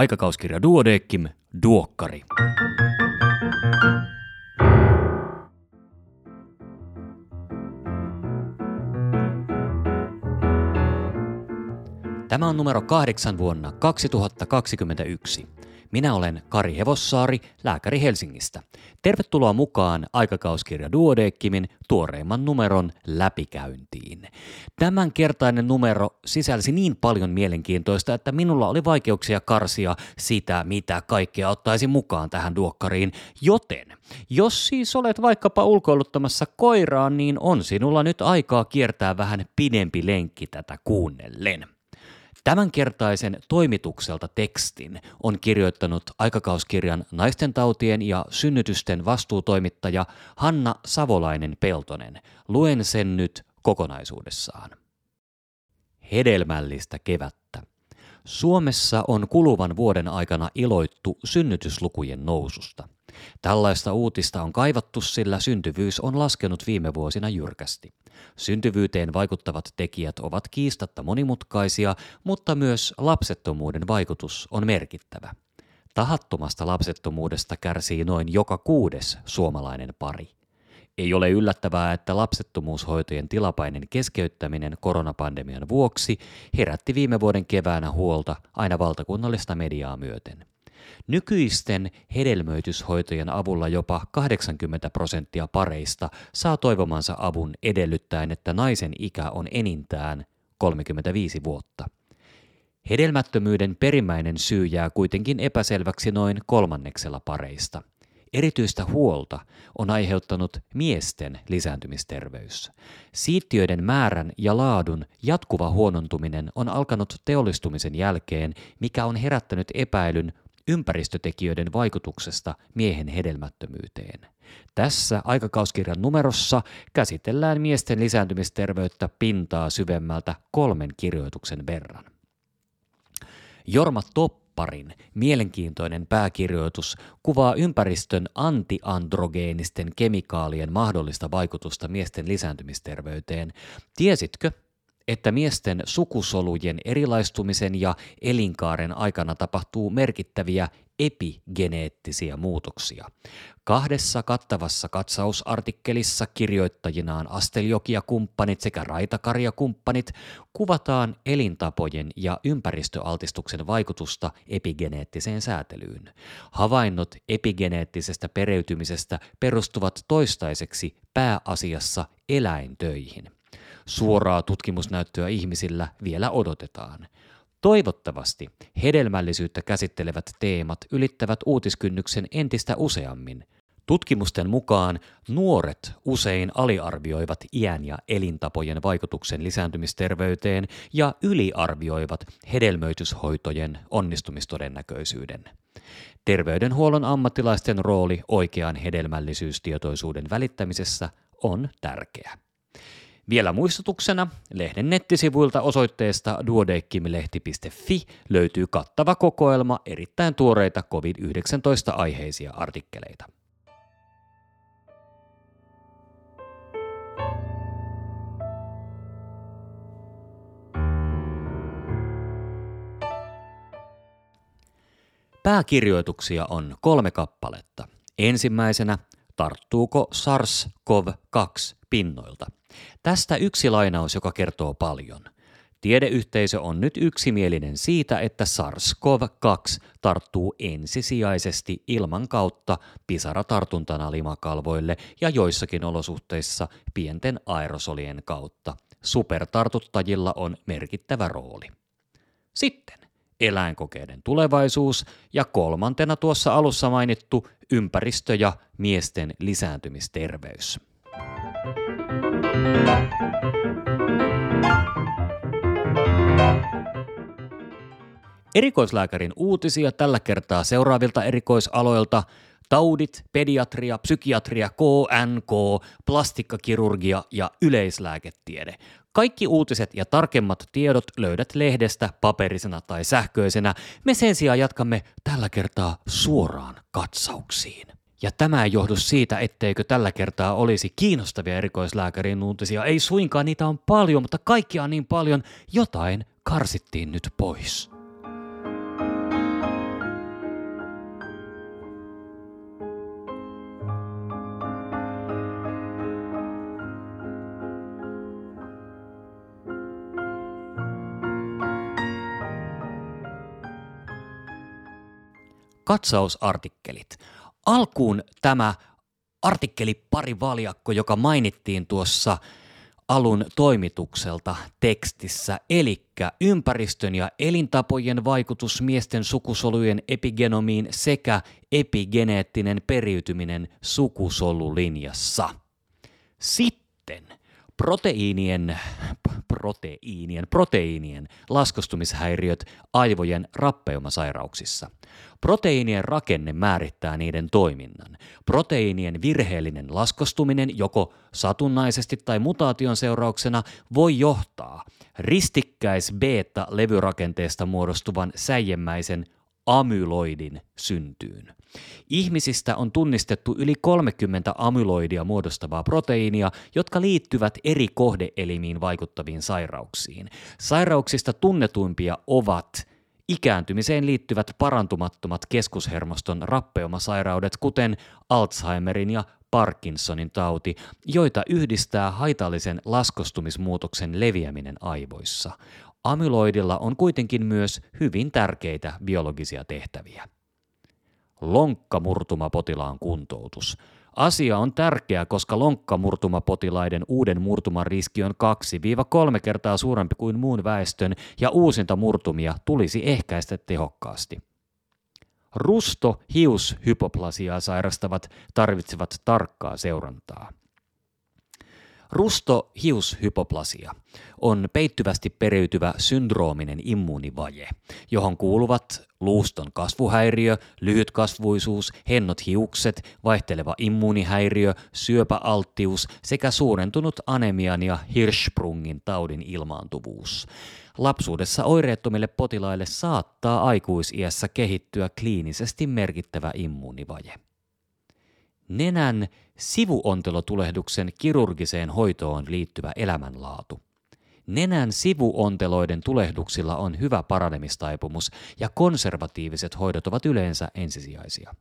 Aikakauskirja Duodeckim, Duokkari. Tämä on numero kahdeksan vuonna 2021. Minä olen Kari Hevossaari, lääkäri Helsingistä. Tervetuloa mukaan aikakauskirja Duodeckimin tuoreimman numeron läpikäyntiin. Tämänkertainen numero sisälsi niin paljon mielenkiintoista, että minulla oli vaikeuksia karsia sitä, mitä kaikkea ottaisi mukaan tähän duokkariin, joten jos siis olet vaikkapa ulkoiluttamassa koiraa, niin on sinulla nyt aikaa kiertää vähän pidempi lenkki tätä kuunnellen. Tämänkertaisen toimitukselta tekstin on kirjoittanut aikakauskirjan naisten tautien ja synnytysten vastuutoimittaja Hanna Savolainen-Peltonen. Luen sen nyt kokonaisuudessaan. Hedelmällistä kevättä. Suomessa on kuluvan vuoden aikana iloittu synnytyslukujen noususta. Tällaista uutista on kaivattu, sillä syntyvyys on laskenut viime vuosina jyrkästi. Syntyvyyteen vaikuttavat tekijät ovat kiistatta monimutkaisia, mutta myös lapsettomuuden vaikutus on merkittävä. Tahattomasta lapsettomuudesta kärsii noin joka kuudes suomalainen pari. Ei ole yllättävää, että lapsettomuushoitojen tilapäinen keskeyttäminen koronapandemian vuoksi herätti viime vuoden keväänä huolta aina valtakunnallista mediaa myöten. Nykyisten hedelmöityshoitojen avulla jopa 80 prosenttia pareista saa toivomansa avun edellyttäen, että naisen ikä on enintään 35 vuotta. Hedelmättömyyden perimmäinen syy jää kuitenkin epäselväksi noin kolmanneksella pareista. Erityistä huolta on aiheuttanut miesten lisääntymisterveys. Siittiöiden määrän ja laadun jatkuva huonontuminen on alkanut teollistumisen jälkeen, mikä on herättänyt epäilyn ympäristötekijöiden vaikutuksesta miehen hedelmättömyyteen. Tässä aikakauskirjan numerossa käsitellään miesten lisääntymisterveyttä pintaa syvemmältä kolmen kirjoituksen verran. Jorma Topparin mielenkiintoinen pääkirjoitus kuvaa ympäristön antiandrogeenisten kemikaalien mahdollista vaikutusta miesten lisääntymisterveyteen. Tiesitkö, että miesten sukusolujen erilaistumisen ja elinkaaren aikana tapahtuu merkittäviä epigeneettisiä muutoksia. Kahdessa kattavassa katsausartikkelissa kirjoittajinaan Asteljoki ja kumppanit sekä Raitakari ja kumppanit kuvataan elintapojen ja ympäristöaltistuksen vaikutusta epigeneettiseen säätelyyn. Havainnot epigeneettisestä pereytymisestä perustuvat toistaiseksi pääasiassa eläintöihin – Suoraa tutkimusnäyttöä ihmisillä vielä odotetaan. Toivottavasti hedelmällisyyttä käsittelevät teemat ylittävät uutiskynnyksen entistä useammin. Tutkimusten mukaan nuoret usein aliarvioivat iän ja elintapojen vaikutuksen lisääntymisterveyteen ja yliarvioivat hedelmöityshoitojen onnistumistodennäköisyyden. Terveydenhuollon ammattilaisten rooli oikean hedelmällisyystietoisuuden välittämisessä on tärkeä. Vielä muistutuksena, lehden nettisivuilta osoitteesta duodekkimilehti.fi löytyy kattava kokoelma erittäin tuoreita COVID-19-aiheisia artikkeleita. Pääkirjoituksia on kolme kappaletta. Ensimmäisenä tarttuuko SARS-CoV-2 pinnoilta. Tästä yksi lainaus, joka kertoo paljon. Tiedeyhteisö on nyt yksimielinen siitä, että SARS-CoV-2 tarttuu ensisijaisesti ilman kautta pisaratartuntana limakalvoille ja joissakin olosuhteissa pienten aerosolien kautta. Supertartuttajilla on merkittävä rooli. Sitten eläinkokeiden tulevaisuus ja kolmantena tuossa alussa mainittu ympäristö ja miesten lisääntymisterveys. Erikoislääkärin uutisia tällä kertaa seuraavilta erikoisaloilta taudit, pediatria, psykiatria, KNK, plastikkakirurgia ja yleislääketiede. Kaikki uutiset ja tarkemmat tiedot löydät lehdestä paperisena tai sähköisenä. Me sen sijaan jatkamme tällä kertaa suoraan katsauksiin. Ja tämä ei johdu siitä, etteikö tällä kertaa olisi kiinnostavia erikoislääkärin uutisia. Ei suinkaan, niitä on paljon, mutta kaikkia on niin paljon, jotain karsittiin nyt pois. Katsausartikkelit. Alkuun tämä artikkeli pari valjakko, joka mainittiin tuossa alun toimitukselta tekstissä, eli ympäristön ja elintapojen vaikutus miesten sukusolujen epigenomiin sekä epigeneettinen periytyminen sukusolulinjassa. Sitten proteiinien, proteiinien, proteiinien laskostumishäiriöt aivojen rappeumasairauksissa. Proteiinien rakenne määrittää niiden toiminnan. Proteiinien virheellinen laskostuminen joko satunnaisesti tai mutaation seurauksena voi johtaa ristikkäis beta-levyrakenteesta muodostuvan säijemmäisen amyloidin syntyyn. Ihmisistä on tunnistettu yli 30 amyloidia muodostavaa proteiinia, jotka liittyvät eri kohdeelimiin vaikuttaviin sairauksiin. Sairauksista tunnetuimpia ovat ikääntymiseen liittyvät parantumattomat keskushermoston rappeumasairaudet, kuten Alzheimerin ja Parkinsonin tauti, joita yhdistää haitallisen laskostumismuutoksen leviäminen aivoissa. Amyloidilla on kuitenkin myös hyvin tärkeitä biologisia tehtäviä. Lonkkamurtumapotilaan kuntoutus. Asia on tärkeä, koska lonkkamurtumapotilaiden uuden murtuman riski on 2-3 kertaa suurempi kuin muun väestön ja uusinta murtumia tulisi ehkäistä tehokkaasti. Rusto hiushypoplasiaa sairastavat tarvitsevat tarkkaa seurantaa. Rusto-hiushypoplasia on peittyvästi periytyvä syndroominen immuunivaje, johon kuuluvat luuston kasvuhäiriö, lyhytkasvuisuus, hennot hiukset, vaihteleva immuunihäiriö, syöpäalttius sekä suurentunut anemian ja Hirschsprungin taudin ilmaantuvuus. Lapsuudessa oireettomille potilaille saattaa aikuisiässä kehittyä kliinisesti merkittävä immuunivaje. Nenän sivuontelotulehduksen kirurgiseen hoitoon liittyvä elämänlaatu. Nenän sivuonteloiden tulehduksilla on hyvä paranemistaipumus ja konservatiiviset hoidot ovat yleensä ensisijaisia.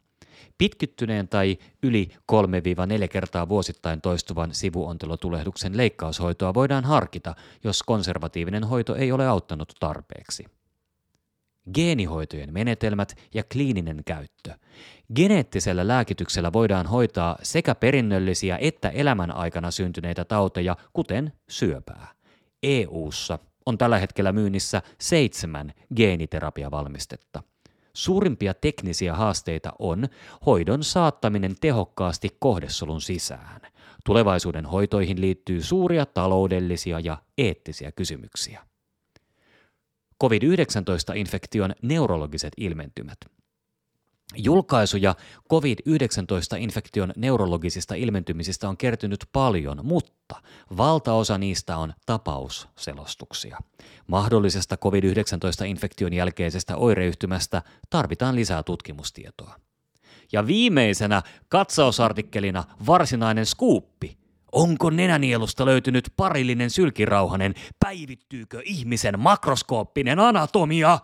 Pitkittyneen tai yli 3-4 kertaa vuosittain toistuvan sivuontelotulehduksen leikkaushoitoa voidaan harkita, jos konservatiivinen hoito ei ole auttanut tarpeeksi. Geenihoitojen menetelmät ja kliininen käyttö. Geneettisellä lääkityksellä voidaan hoitaa sekä perinnöllisiä että elämän aikana syntyneitä tauteja, kuten syöpää. EU:ssa on tällä hetkellä myynnissä seitsemän geeniterapiavalmistetta. Suurimpia teknisiä haasteita on hoidon saattaminen tehokkaasti kohdesolun sisään. Tulevaisuuden hoitoihin liittyy suuria taloudellisia ja eettisiä kysymyksiä. COVID-19-infektion neurologiset ilmentymät. Julkaisuja COVID-19-infektion neurologisista ilmentymisistä on kertynyt paljon, mutta valtaosa niistä on tapausselostuksia. Mahdollisesta COVID-19-infektion jälkeisestä oireyhtymästä tarvitaan lisää tutkimustietoa. Ja viimeisenä katsausartikkelina varsinainen skuuppi. Onko nenänielusta löytynyt parillinen sylkirauhanen? Päivittyykö ihmisen makroskooppinen anatomia?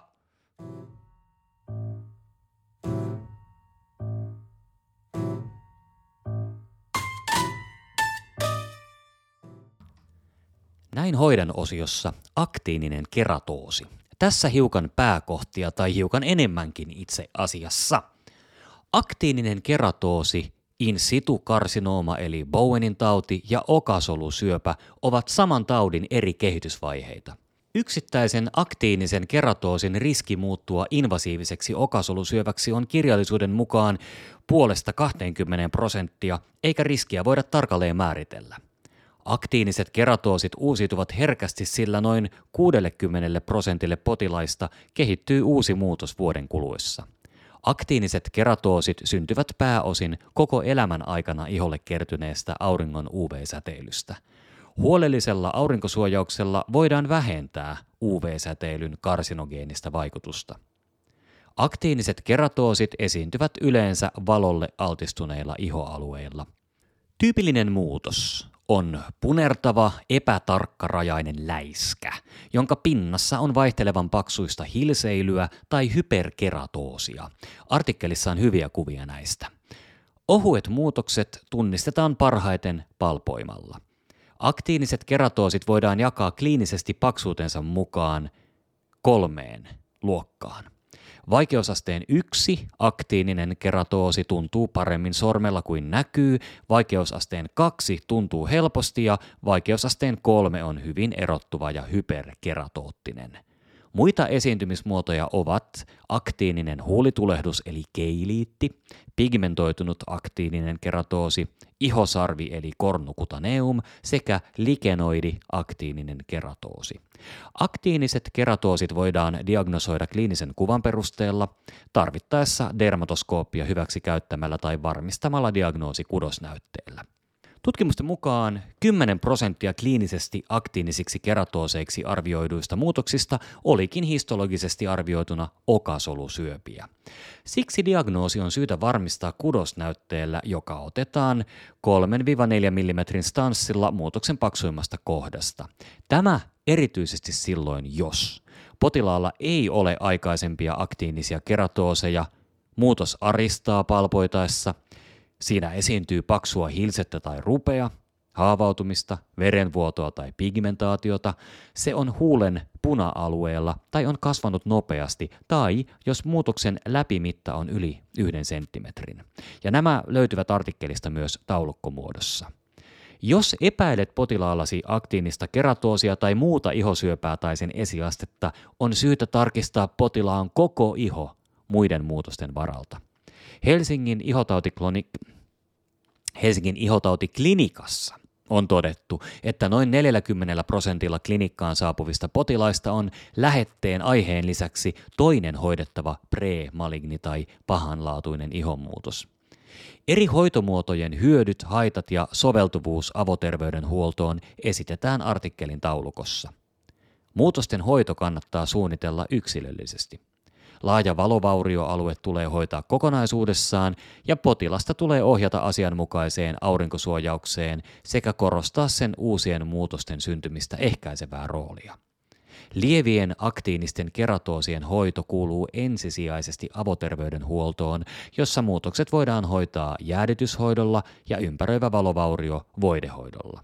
Näin hoidan osiossa aktiininen keratoosi. Tässä hiukan pääkohtia tai hiukan enemmänkin itse asiassa. Aktiininen keratoosi, in situ karsinooma eli Bowenin tauti ja okasolusyöpä ovat saman taudin eri kehitysvaiheita. Yksittäisen aktiinisen keratoosin riski muuttua invasiiviseksi okasolusyöväksi on kirjallisuuden mukaan puolesta 20 prosenttia, eikä riskiä voida tarkalleen määritellä. Aktiiniset keratoosit uusiutuvat herkästi, sillä noin 60 prosentille potilaista kehittyy uusi muutos vuoden kuluessa. Aktiiniset keratoosit syntyvät pääosin koko elämän aikana iholle kertyneestä auringon UV-säteilystä. Huolellisella aurinkosuojauksella voidaan vähentää UV-säteilyn karsinogeenista vaikutusta. Aktiiniset keratoosit esiintyvät yleensä valolle altistuneilla ihoalueilla. Tyypillinen muutos on punertava, epätarkkarajainen läiskä, jonka pinnassa on vaihtelevan paksuista hilseilyä tai hyperkeratoosia. Artikkelissa on hyviä kuvia näistä. Ohuet muutokset tunnistetaan parhaiten palpoimalla. Aktiiniset keratoosit voidaan jakaa kliinisesti paksuutensa mukaan kolmeen luokkaan. Vaikeusasteen yksi aktiininen keratoosi tuntuu paremmin sormella kuin näkyy, vaikeusasteen kaksi tuntuu helposti ja vaikeusasteen kolme on hyvin erottuva ja hyperkeratoottinen. Muita esiintymismuotoja ovat aktiininen huulitulehdus eli keiliitti, pigmentoitunut aktiininen keratoosi, ihosarvi eli kornukutaneum sekä likenoidi aktiininen keratoosi. Aktiiniset keratoosit voidaan diagnosoida kliinisen kuvan perusteella, tarvittaessa dermatoskooppia hyväksi käyttämällä tai varmistamalla diagnoosi kudosnäytteellä. Tutkimusten mukaan 10 prosenttia kliinisesti aktiinisiksi keratooseiksi arvioiduista muutoksista olikin histologisesti arvioituna okasolusyöpiä. Siksi diagnoosi on syytä varmistaa kudosnäytteellä, joka otetaan 3-4 mm stanssilla muutoksen paksuimmasta kohdasta. Tämä erityisesti silloin, jos potilaalla ei ole aikaisempia aktiinisia keratooseja, muutos aristaa palpoitaessa – Siinä esiintyy paksua hilsettä tai rupea, haavautumista, verenvuotoa tai pigmentaatiota, se on huulen puna-alueella tai on kasvanut nopeasti, tai jos muutoksen läpimitta on yli yhden senttimetrin. Ja nämä löytyvät artikkelista myös taulukkomuodossa. Jos epäilet potilaallasi aktiinista keratoosia tai muuta ihosyöpää tai sen esiastetta, on syytä tarkistaa potilaan koko iho muiden muutosten varalta. Helsingin ihotautiklonik... Helsingin ihotautiklinikassa on todettu, että noin 40 prosentilla klinikkaan saapuvista potilaista on lähetteen aiheen lisäksi toinen hoidettava pre-maligni tai pahanlaatuinen ihonmuutos. Eri hoitomuotojen hyödyt, haitat ja soveltuvuus avoterveydenhuoltoon esitetään artikkelin taulukossa. Muutosten hoito kannattaa suunnitella yksilöllisesti. Laaja valovaurioalue tulee hoitaa kokonaisuudessaan ja potilasta tulee ohjata asianmukaiseen aurinkosuojaukseen sekä korostaa sen uusien muutosten syntymistä ehkäisevää roolia. Lievien aktiinisten keratoosien hoito kuuluu ensisijaisesti avoterveydenhuoltoon, jossa muutokset voidaan hoitaa jäädytyshoidolla ja ympäröivä valovaurio voidehoidolla.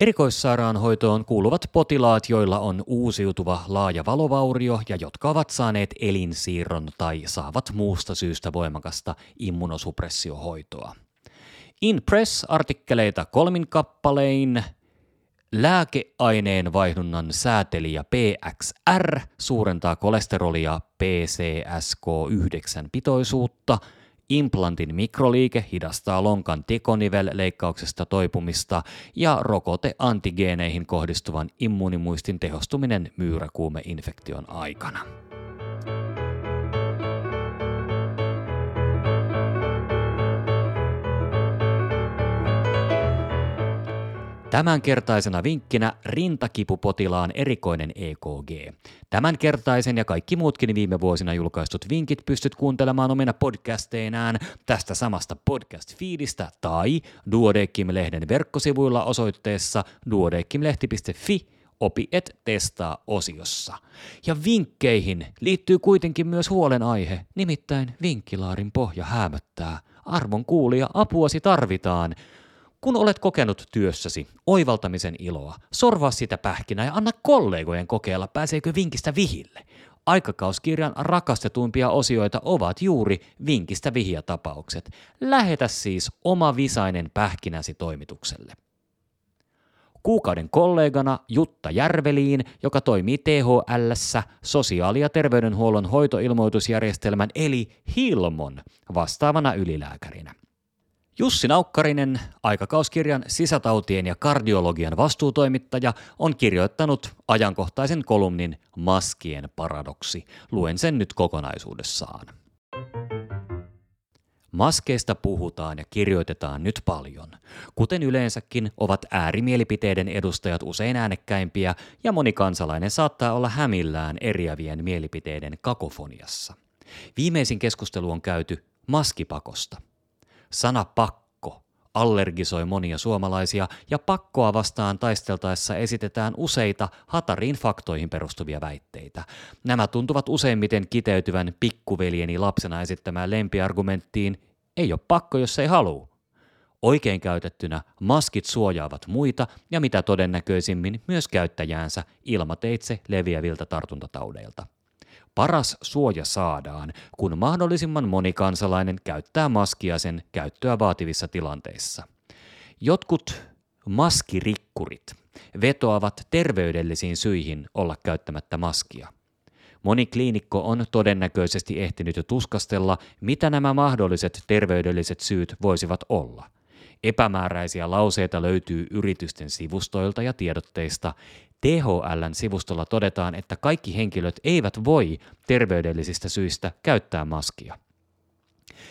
Erikoissairaanhoitoon kuuluvat potilaat, joilla on uusiutuva laaja valovaurio ja jotka ovat saaneet elinsiirron tai saavat muusta syystä voimakasta immunosupressiohoitoa. In Press-artikkeleita kolmin kappalein Lääkeaineen vaihdunnan säätelijä PXR suurentaa kolesterolia PCSK9 pitoisuutta – Implantin mikroliike hidastaa lonkan tekonivel-leikkauksesta toipumista ja rokote antigeeneihin kohdistuvan immunimuistin tehostuminen myyräkuumeinfektion aikana. Tämänkertaisena vinkkinä rintakipupotilaan erikoinen EKG. Tämänkertaisen ja kaikki muutkin viime vuosina julkaistut vinkit pystyt kuuntelemaan omina podcasteinaan tästä samasta podcast-fiidistä tai Duodeckim-lehden verkkosivuilla osoitteessa duodeckimlehti.fi opi et testaa osiossa. Ja vinkkeihin liittyy kuitenkin myös huolenaihe, nimittäin vinkkilaarin pohja hämöttää. Arvon kuulija, apuasi tarvitaan. Kun olet kokenut työssäsi oivaltamisen iloa, sorvaa sitä pähkinää ja anna kollegojen kokeilla, pääseekö vinkistä vihille. Aikakauskirjan rakastetuimpia osioita ovat juuri vinkistä vihjatapaukset. Lähetä siis oma visainen pähkinäsi toimitukselle. Kuukauden kollegana Jutta Järveliin, joka toimii THL sosiaali- ja terveydenhuollon hoitoilmoitusjärjestelmän eli HILMON vastaavana ylilääkärinä. Jussi Naukkarinen, aikakauskirjan sisätautien ja kardiologian vastuutoimittaja, on kirjoittanut ajankohtaisen kolumnin Maskien paradoksi. Luen sen nyt kokonaisuudessaan. Maskeista puhutaan ja kirjoitetaan nyt paljon. Kuten yleensäkin ovat äärimielipiteiden edustajat usein äänekkäimpiä ja moni kansalainen saattaa olla hämillään eriävien mielipiteiden kakofoniassa. Viimeisin keskustelu on käyty maskipakosta – Sana pakko allergisoi monia suomalaisia ja pakkoa vastaan taisteltaessa esitetään useita hatariin faktoihin perustuvia väitteitä. Nämä tuntuvat useimmiten kiteytyvän pikkuveljeni lapsena esittämään lempiargumenttiin ei ole pakko, jos ei halua. Oikein käytettynä maskit suojaavat muita ja mitä todennäköisimmin myös käyttäjäänsä ilmateitse leviäviltä tartuntataudeilta. Paras suoja saadaan, kun mahdollisimman moni kansalainen käyttää maskia sen käyttöä vaativissa tilanteissa. Jotkut maskirikkurit vetoavat terveydellisiin syihin olla käyttämättä maskia. Moni kliinikko on todennäköisesti ehtinyt jo tuskastella, mitä nämä mahdolliset terveydelliset syyt voisivat olla – Epämääräisiä lauseita löytyy yritysten sivustoilta ja tiedotteista. THLn sivustolla todetaan, että kaikki henkilöt eivät voi terveydellisistä syistä käyttää maskia.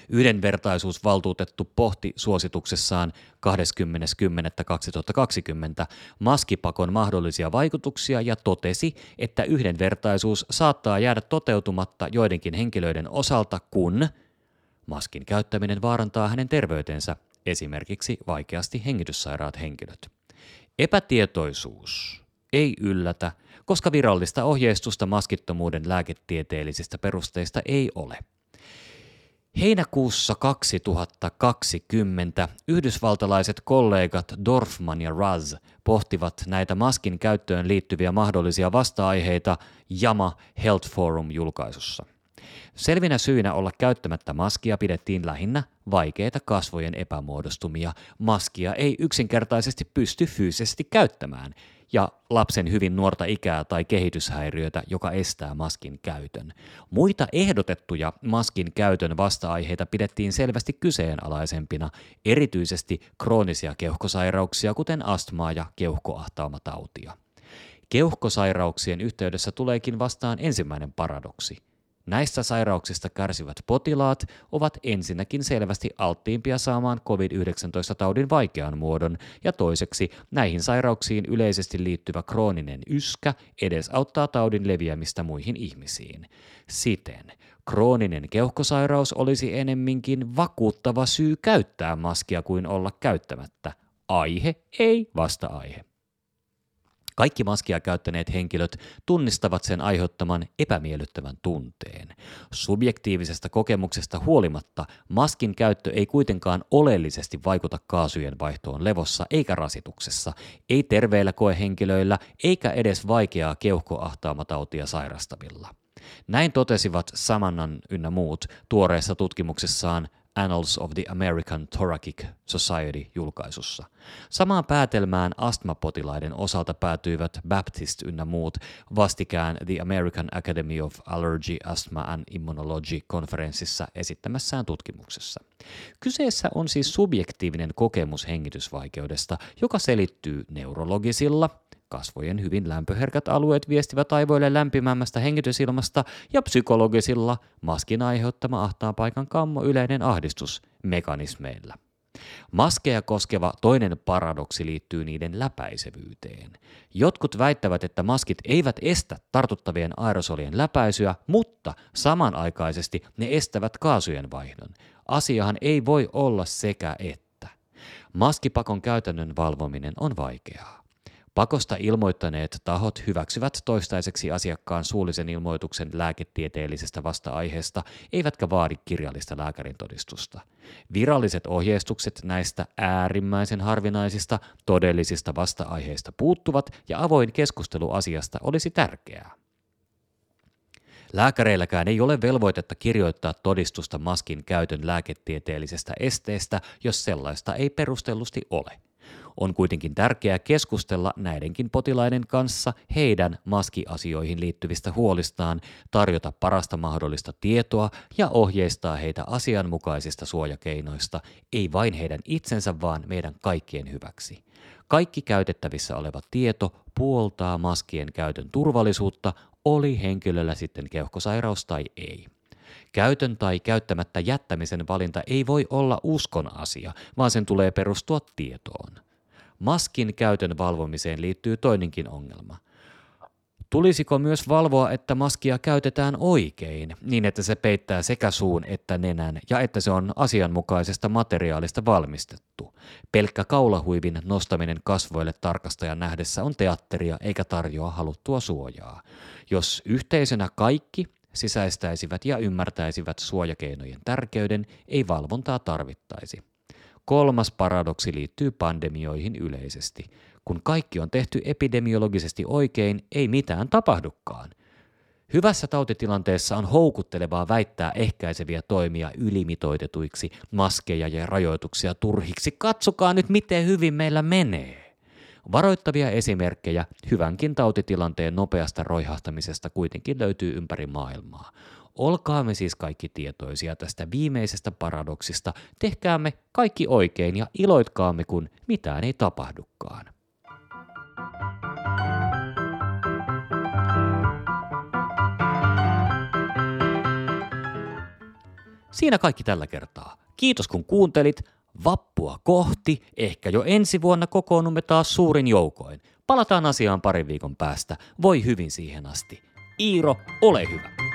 Yhdenvertaisuusvaltuutettu pohti suosituksessaan 20.10.2020 maskipakon mahdollisia vaikutuksia ja totesi, että yhdenvertaisuus saattaa jäädä toteutumatta joidenkin henkilöiden osalta, kun maskin käyttäminen vaarantaa hänen terveytensä esimerkiksi vaikeasti hengityssairaat henkilöt. Epätietoisuus ei yllätä, koska virallista ohjeistusta maskittomuuden lääketieteellisistä perusteista ei ole. Heinäkuussa 2020 yhdysvaltalaiset kollegat Dorfman ja Raz pohtivat näitä maskin käyttöön liittyviä mahdollisia vasta-aiheita JAMA Health Forum julkaisussa – Selvinä syinä olla käyttämättä maskia pidettiin lähinnä vaikeita kasvojen epämuodostumia. Maskia ei yksinkertaisesti pysty fyysisesti käyttämään ja lapsen hyvin nuorta ikää tai kehityshäiriötä, joka estää maskin käytön. Muita ehdotettuja maskin käytön vasta-aiheita pidettiin selvästi kyseenalaisempina, erityisesti kroonisia keuhkosairauksia, kuten astmaa ja keuhkoahtaumatautia. Keuhkosairauksien yhteydessä tuleekin vastaan ensimmäinen paradoksi – Näistä sairauksista kärsivät potilaat ovat ensinnäkin selvästi alttiimpia saamaan COVID-19-taudin vaikean muodon, ja toiseksi näihin sairauksiin yleisesti liittyvä krooninen yskä edesauttaa taudin leviämistä muihin ihmisiin. Siten krooninen keuhkosairaus olisi enemminkin vakuuttava syy käyttää maskia kuin olla käyttämättä. Aihe ei vasta-aihe. Kaikki maskia käyttäneet henkilöt tunnistavat sen aiheuttaman epämiellyttävän tunteen. Subjektiivisesta kokemuksesta huolimatta maskin käyttö ei kuitenkaan oleellisesti vaikuta kaasujen vaihtoon levossa eikä rasituksessa, ei terveillä koehenkilöillä eikä edes vaikeaa keuhkoahtaamatautia sairastavilla. Näin totesivat Samannan ynnä muut tuoreessa tutkimuksessaan Annals of the American Thoracic Society julkaisussa. Samaan päätelmään astmapotilaiden osalta päätyivät Baptist ynnä muut vastikään The American Academy of Allergy, Asthma and Immunology konferenssissa esittämässään tutkimuksessa. Kyseessä on siis subjektiivinen kokemus hengitysvaikeudesta, joka selittyy neurologisilla, Kasvojen hyvin lämpöherkät alueet viestivät aivoille lämpimämmästä hengitysilmasta ja psykologisilla maskin aiheuttama ahtaan paikan kammo yleinen ahdistus mekanismeilla. Maskeja koskeva toinen paradoksi liittyy niiden läpäisevyyteen. Jotkut väittävät, että maskit eivät estä tartuttavien aerosolien läpäisyä, mutta samanaikaisesti ne estävät kaasujen vaihdon. Asiahan ei voi olla sekä että. Maskipakon käytännön valvominen on vaikeaa. Pakosta ilmoittaneet tahot hyväksyvät toistaiseksi asiakkaan suullisen ilmoituksen lääketieteellisestä vasta-aiheesta, eivätkä vaadi kirjallista lääkärin todistusta. Viralliset ohjeistukset näistä äärimmäisen harvinaisista todellisista vasta-aiheista puuttuvat ja avoin keskustelu asiasta olisi tärkeää. Lääkäreilläkään ei ole velvoitetta kirjoittaa todistusta maskin käytön lääketieteellisestä esteestä, jos sellaista ei perustellusti ole – on kuitenkin tärkeää keskustella näidenkin potilaiden kanssa heidän maskiasioihin liittyvistä huolistaan, tarjota parasta mahdollista tietoa ja ohjeistaa heitä asianmukaisista suojakeinoista, ei vain heidän itsensä, vaan meidän kaikkien hyväksi. Kaikki käytettävissä oleva tieto puoltaa maskien käytön turvallisuutta, oli henkilöllä sitten keuhkosairaus tai ei. Käytön tai käyttämättä jättämisen valinta ei voi olla uskon asia, vaan sen tulee perustua tietoon. Maskin käytön valvomiseen liittyy toinenkin ongelma. Tulisiko myös valvoa, että maskia käytetään oikein, niin että se peittää sekä suun että nenän ja että se on asianmukaisesta materiaalista valmistettu? Pelkkä kaulahuivin nostaminen kasvoille tarkastajan nähdessä on teatteria eikä tarjoa haluttua suojaa. Jos yhteisönä kaikki sisäistäisivät ja ymmärtäisivät suojakeinojen tärkeyden, ei valvontaa tarvittaisi. Kolmas paradoksi liittyy pandemioihin yleisesti. Kun kaikki on tehty epidemiologisesti oikein, ei mitään tapahdukaan. Hyvässä tautitilanteessa on houkuttelevaa väittää ehkäiseviä toimia ylimitoitetuiksi, maskeja ja rajoituksia turhiksi. Katsokaa nyt, miten hyvin meillä menee. Varoittavia esimerkkejä hyvänkin tautitilanteen nopeasta roihahtamisesta kuitenkin löytyy ympäri maailmaa. Olkaamme siis kaikki tietoisia tästä viimeisestä paradoksista, tehkäämme kaikki oikein ja iloitkaamme, kun mitään ei tapahdukaan. Siinä kaikki tällä kertaa. Kiitos kun kuuntelit. Vappua kohti, ehkä jo ensi vuonna kokoonnumme taas suurin joukoin. Palataan asiaan parin viikon päästä. Voi hyvin siihen asti. Iiro, ole hyvä.